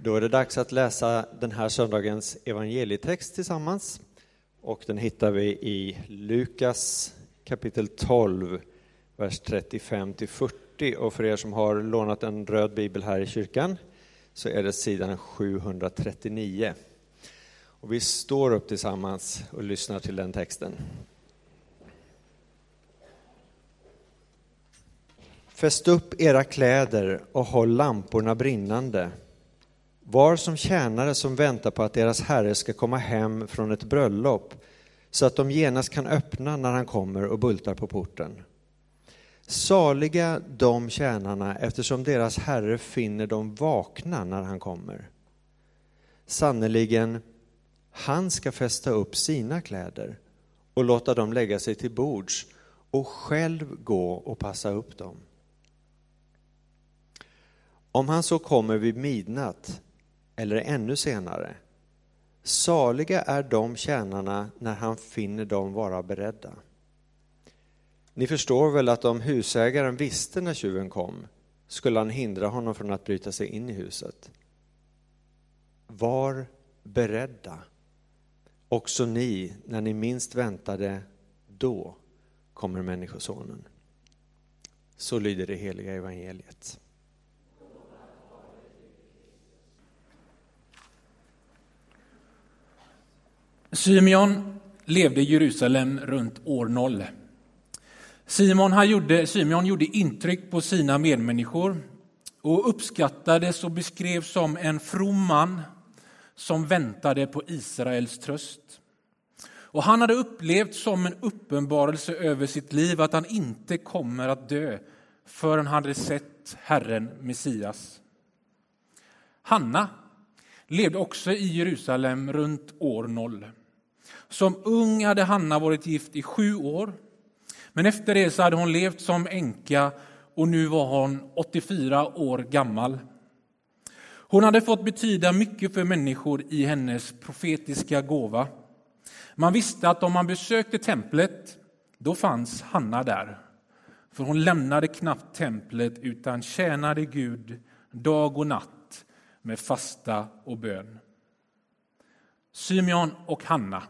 Då är det dags att läsa den här söndagens evangelietext tillsammans. Och den hittar vi i Lukas kapitel 12, vers 35 till 40. Och för er som har lånat en röd bibel här i kyrkan så är det sidan 739. Och vi står upp tillsammans och lyssnar till den texten. Fäst upp era kläder och håll lamporna brinnande. Var som tjänare som väntar på att deras herre ska komma hem från ett bröllop så att de genast kan öppna när han kommer och bultar på porten. Saliga de tjänarna eftersom deras herre finner dem vakna när han kommer. Sannerligen, han ska fästa upp sina kläder och låta dem lägga sig till bords och själv gå och passa upp dem. Om han så kommer vid midnatt eller ännu senare, saliga är de tjänarna när han finner dem vara beredda. Ni förstår väl att om husägaren visste när tjuven kom skulle han hindra honom från att bryta sig in i huset. Var beredda, också ni, när ni minst väntade, då kommer Människosonen. Så lyder det heliga evangeliet. Symeon levde i Jerusalem runt år 0. Simon han gjorde, Symeon gjorde intryck på sina medmänniskor och uppskattades och beskrevs som en from man som väntade på Israels tröst. Och han hade upplevt som en uppenbarelse över sitt liv att han inte kommer att dö förrän han hade sett Herren Messias. Hanna levde också i Jerusalem runt år noll. Som ung hade Hanna varit gift i sju år. Men efter det så hade hon levt som änka och nu var hon 84 år gammal. Hon hade fått betyda mycket för människor i hennes profetiska gåva. Man visste att om man besökte templet, då fanns Hanna där. För hon lämnade knappt templet utan tjänade Gud dag och natt med fasta och bön. Symeon och Hanna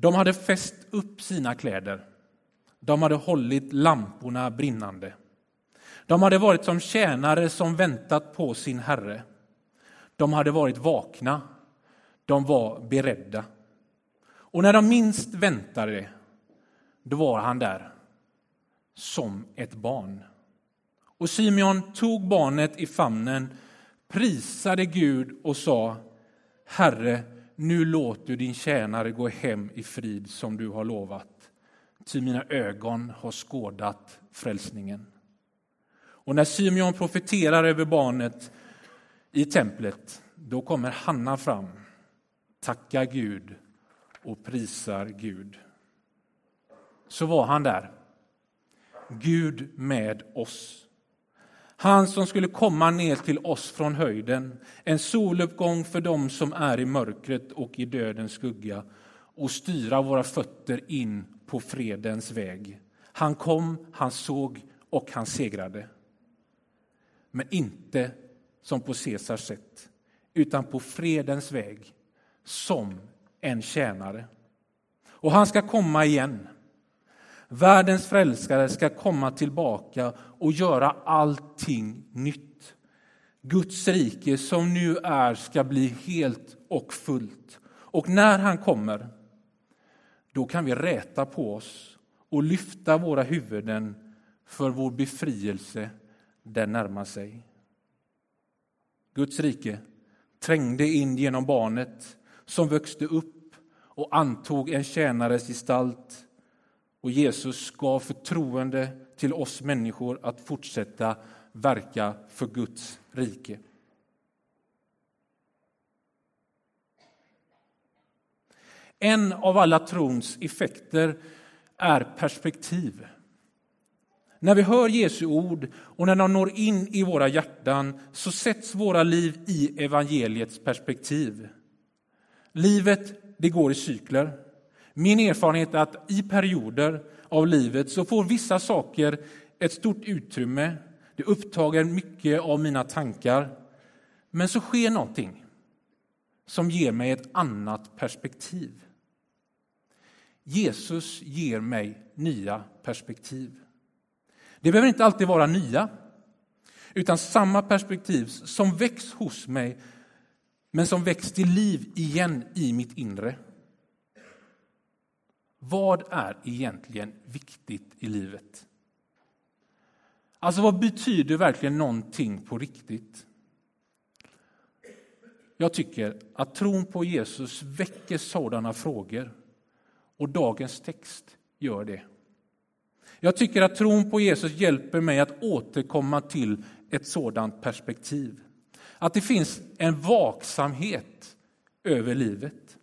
de hade fäst upp sina kläder. De hade hållit lamporna brinnande. De hade varit som tjänare som väntat på sin herre. De hade varit vakna. De var beredda. Och när de minst väntade, då var han där som ett barn. Och Simeon tog barnet i famnen, prisade Gud och sa Herre, nu låt du din tjänare gå hem i frid som du har lovat, ty mina ögon har skådat frälsningen. Och när Symeon profeterar över barnet i templet, då kommer Hanna fram, tackar Gud och prisar Gud. Så var han där, Gud med oss. Han som skulle komma ner till oss från höjden, en soluppgång för dem som är i mörkret och i dödens skugga och styra våra fötter in på fredens väg. Han kom, han såg och han segrade. Men inte som på Caesars sätt, utan på fredens väg som en tjänare. Och han ska komma igen. Världens frälskare ska komma tillbaka och göra allting nytt. Guds rike som nu är ska bli helt och fullt. Och när han kommer, då kan vi räta på oss och lyfta våra huvuden för vår befrielse, den närmar sig. Guds rike trängde in genom barnet som växte upp och antog en tjänares gestalt och Jesus gav förtroende till oss människor att fortsätta verka för Guds rike. En av alla trons effekter är perspektiv. När vi hör Jesu ord och när de når in i våra hjärtan så sätts våra liv i evangeliets perspektiv. Livet det går i cykler. Min erfarenhet är att i perioder av livet så får vissa saker ett stort utrymme. Det upptager mycket av mina tankar. Men så sker någonting som ger mig ett annat perspektiv. Jesus ger mig nya perspektiv. Det behöver inte alltid vara nya, utan samma perspektiv som väcks hos mig men som väcks till liv igen i mitt inre. Vad är egentligen viktigt i livet? Alltså, vad betyder verkligen någonting på riktigt? Jag tycker att tron på Jesus väcker sådana frågor och dagens text gör det. Jag tycker att tron på Jesus hjälper mig att återkomma till ett sådant perspektiv. Att det finns en vaksamhet över livet.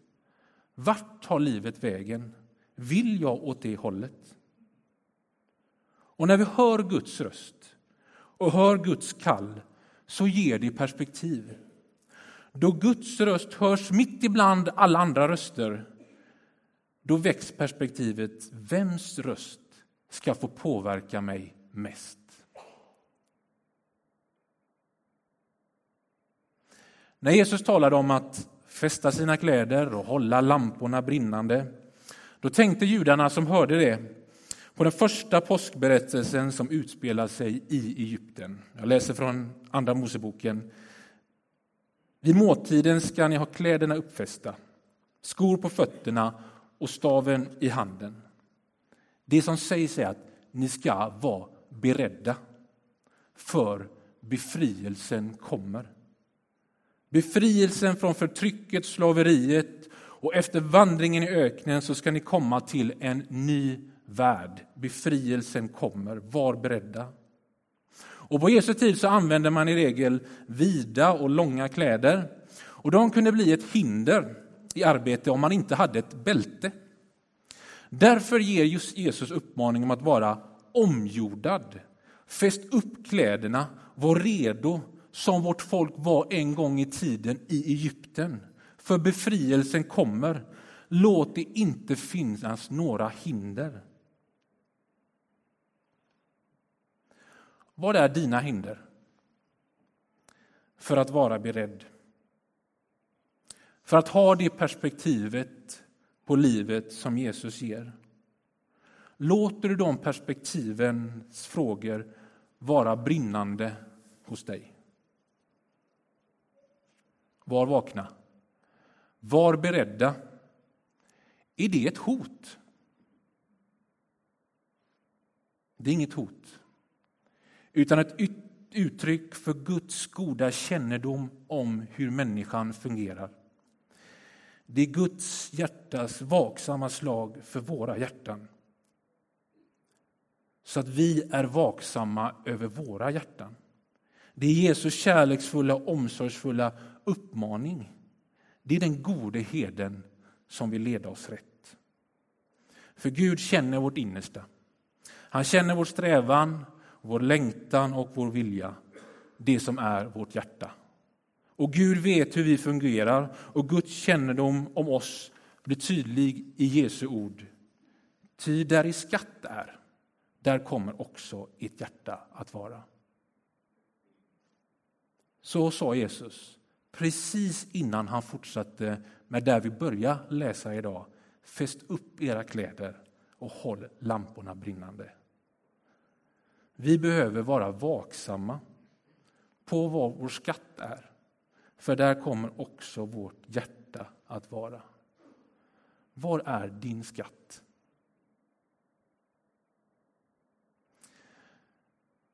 Vart tar livet vägen? Vill jag åt det hållet? Och när vi hör Guds röst och hör Guds kall så ger det perspektiv. Då Guds röst hörs mitt ibland alla andra röster då väcks perspektivet vems röst ska få påverka mig mest. När Jesus talade om att fästa sina kläder och hålla lamporna brinnande då tänkte judarna som hörde det på den första påskberättelsen som utspelar sig i Egypten. Jag läser från Andra Moseboken. Vid måltiden ska ni ha kläderna uppfästa, skor på fötterna och staven i handen. Det som sägs är att ni ska vara beredda, för befrielsen kommer. Befrielsen från förtrycket, slaveriet och efter vandringen i öknen så ska ni komma till en ny värld. Befrielsen kommer, var beredda. Och på Jesu tid så använde man i regel vida och långa kläder. Och de kunde bli ett hinder i arbete om man inte hade ett bälte. Därför ger just Jesus uppmaning om att vara omjordad. Fäst upp kläderna, var redo som vårt folk var en gång i tiden i Egypten. För befrielsen kommer. Låt det inte finnas några hinder. Vad är dina hinder för att vara beredd? För att ha det perspektivet på livet som Jesus ger. Låter du de perspektivens frågor vara brinnande hos dig? Var vakna. Var beredda. Är det ett hot? Det är inget hot, utan ett uttryck för Guds goda kännedom om hur människan fungerar. Det är Guds hjärtas vaksamma slag för våra hjärtan. Så att vi är vaksamma över våra hjärtan. Det är Jesus kärleksfulla, omsorgsfulla uppmaning. Det är den gode heden som vill leda oss rätt. För Gud känner vårt innersta. Han känner vår strävan, vår längtan och vår vilja. Det som är vårt hjärta. Och Gud vet hur vi fungerar och Guds kännedom om oss blir tydlig i Jesu ord. Ty där i skatt är, där kommer också ert hjärta att vara. Så sa Jesus precis innan han fortsatte med där vi börjar läsa idag. Fäst upp era kläder och håll lamporna brinnande. Vi behöver vara vaksamma på vad vår skatt är för där kommer också vårt hjärta att vara. Var är din skatt?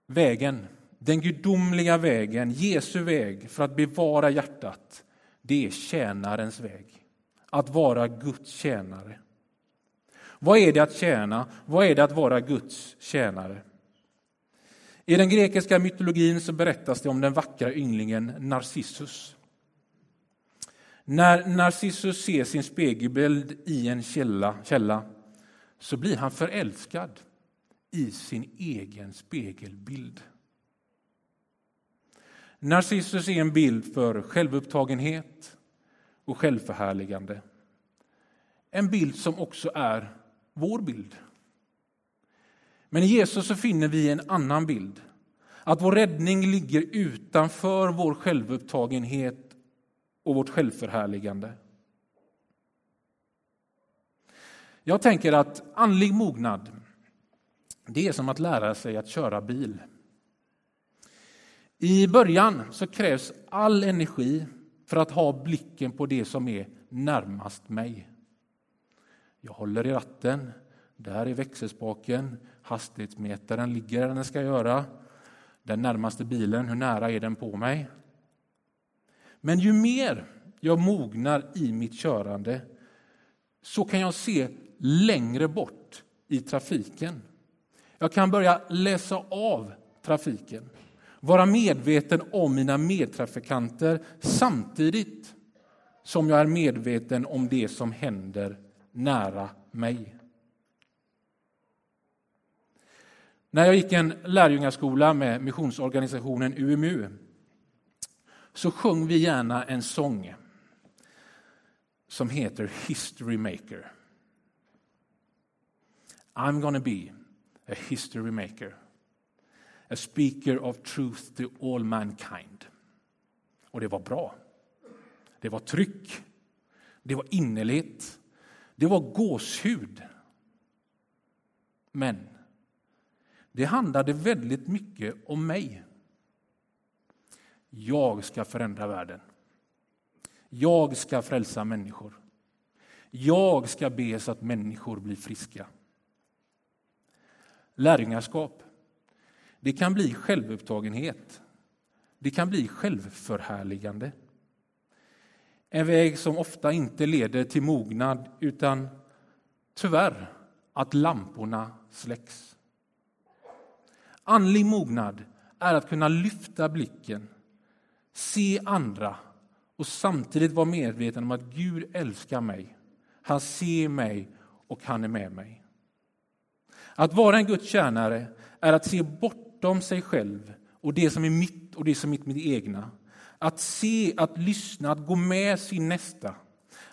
Vägen, den gudomliga vägen, Jesu väg för att bevara hjärtat, det är tjänarens väg. Att vara Guds tjänare. Vad är det att tjäna? Vad är det att vara Guds tjänare? I den grekiska mytologin så berättas det om den vackra ynglingen Narcissus. När Narcissus ser sin spegelbild i en källa, källa så blir han förälskad i sin egen spegelbild. Narcissus är en bild för självupptagenhet och självförhärligande. En bild som också är vår bild. Men i Jesus så finner vi en annan bild. Att vår räddning ligger utanför vår självupptagenhet och vårt självförhärligande. Jag tänker att andlig mognad, det är som att lära sig att köra bil. I början så krävs all energi för att ha blicken på det som är närmast mig. Jag håller i ratten, där är växelspaken, hastighetsmätaren ligger där den ska göra. Den närmaste bilen, hur nära är den på mig? Men ju mer jag mognar i mitt körande så kan jag se längre bort i trafiken. Jag kan börja läsa av trafiken, vara medveten om mina medtrafikanter samtidigt som jag är medveten om det som händer nära mig. När jag gick en lärjungaskola med missionsorganisationen UMU så sjöng vi gärna en sång som heter History Maker. I'm gonna be a history maker, a speaker of truth to all mankind. Och det var bra. Det var tryck. Det var innerligt. Det var gåshud. Men det handlade väldigt mycket om mig. Jag ska förändra världen. Jag ska frälsa människor. Jag ska be så att människor blir friska. Lärjungaskap, det kan bli självupptagenhet. Det kan bli självförhärligande. En väg som ofta inte leder till mognad utan tyvärr att lamporna släcks. Andlig mognad är att kunna lyfta blicken, se andra och samtidigt vara medveten om att Gud älskar mig. Han ser mig och han är med mig. Att vara en Guds tjänare är att se bort bortom sig själv och det som är mitt och det som är mitt egna. Att se, att lyssna, att gå med sin nästa.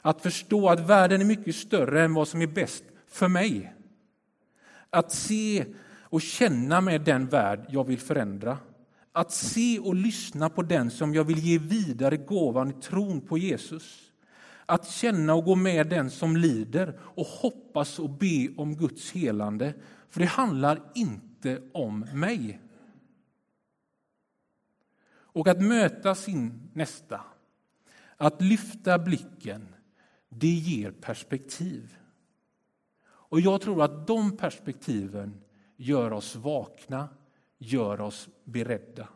Att förstå att världen är mycket större än vad som är bäst för mig. Att se och känna med den värld jag vill förändra. Att se och lyssna på den som jag vill ge vidare gåvan i tron på Jesus. Att känna och gå med den som lider och hoppas och be om Guds helande. För det handlar inte om mig. Och att möta sin nästa, att lyfta blicken, det ger perspektiv. Och jag tror att de perspektiven gör oss vakna, gör oss beredda.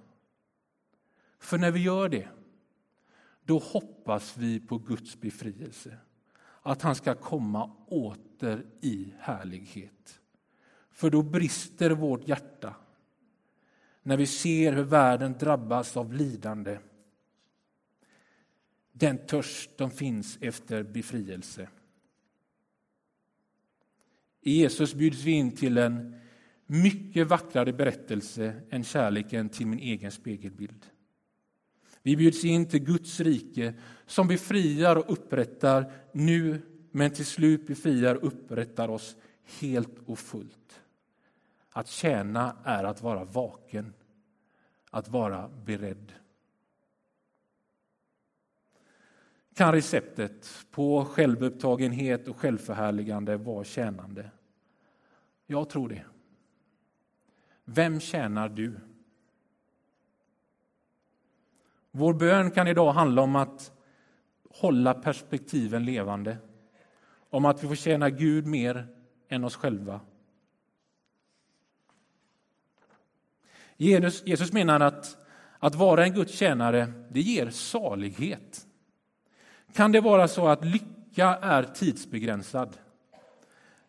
För när vi gör det, då hoppas vi på Guds befrielse. Att han ska komma åter i härlighet. För då brister vårt hjärta när vi ser hur världen drabbas av lidande. Den törst som finns efter befrielse. I Jesus bjuds vi in till en mycket vackrare berättelse än kärleken till min egen spegelbild. Vi bjuds in till Guds rike som befriar och upprättar nu men till slut befriar och upprättar oss helt och fullt. Att tjäna är att vara vaken, att vara beredd. Kan receptet på självupptagenhet och självförhärligande vara tjänande? Jag tror det. Vem tjänar du? Vår bön kan idag handla om att hålla perspektiven levande. Om att vi får tjäna Gud mer än oss själva. Jesus, Jesus menar att att vara en Guds tjänare, det ger salighet. Kan det vara så att lycka är tidsbegränsad,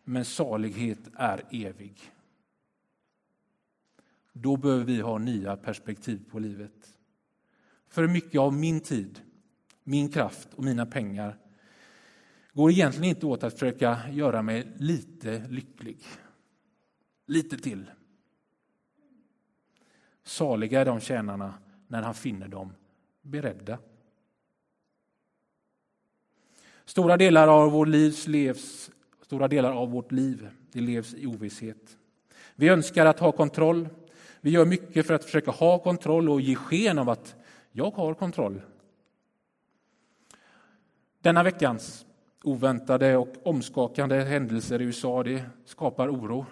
men salighet är evig? Då behöver vi ha nya perspektiv på livet. För mycket av min tid, min kraft och mina pengar går egentligen inte åt att försöka göra mig lite lycklig. Lite till. Saliga är de tjänarna när han finner dem beredda. Stora delar av vår livs levs, stora delar av vårt liv det levs i ovisshet. Vi önskar att ha kontroll. Vi gör mycket för att försöka ha kontroll och ge sken av att jag har kontroll. Denna veckans oväntade och omskakande händelser i USA det skapar oro.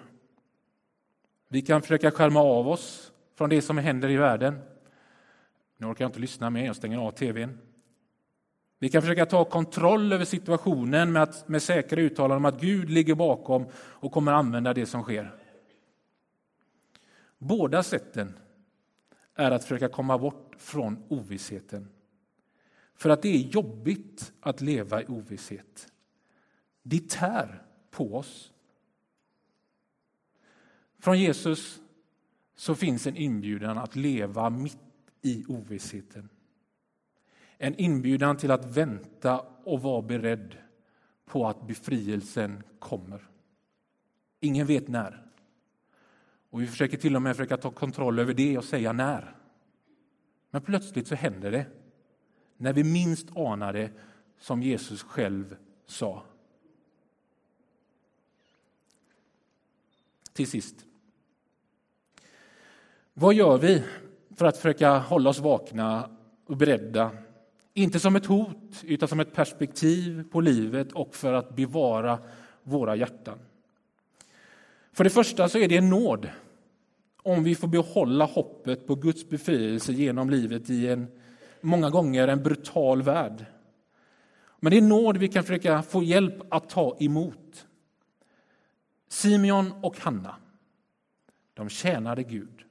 Vi kan försöka skärma av oss från det som händer i världen. Nu orkar jag inte lyssna mer, jag stänger av tvn. Vi kan försöka ta kontroll över situationen med, att, med säkra uttalanden om att Gud ligger bakom och kommer använda det som sker. Båda sätten är att försöka komma bort från ovissheten. För att det är jobbigt att leva i ovisshet. Det tär på oss. Från Jesus så finns en inbjudan att leva mitt i ovissheten. En inbjudan till att vänta och vara beredd på att befrielsen kommer. Ingen vet när. Och Vi försöker till och med försöka ta kontroll över det och säga när. Men plötsligt så händer det. När vi minst anar det, som Jesus själv sa. Till sist. Vad gör vi för att försöka hålla oss vakna och beredda? Inte som ett hot, utan som ett perspektiv på livet och för att bevara våra hjärtan. För det första så är det en nåd om vi får behålla hoppet på Guds befrielse genom livet i en många gånger en brutal värld. Men det är nåd vi kan försöka få hjälp att ta emot. Simeon och Hanna, de tjänade Gud.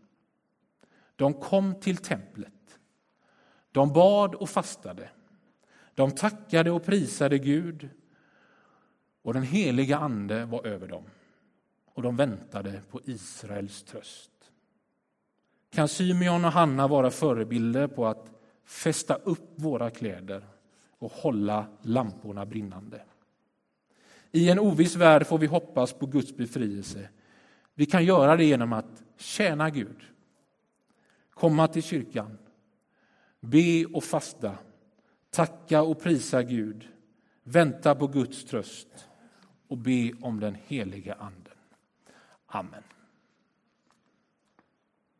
De kom till templet. De bad och fastade. De tackade och prisade Gud och den heliga Ande var över dem och de väntade på Israels tröst. Kan Symeon och Hanna vara förebilder på att fästa upp våra kläder och hålla lamporna brinnande? I en oviss värld får vi hoppas på Guds befrielse. Vi kan göra det genom att tjäna Gud, komma till kyrkan, be och fasta, tacka och prisa Gud, vänta på Guds tröst och be om den heliga Anden. Amen.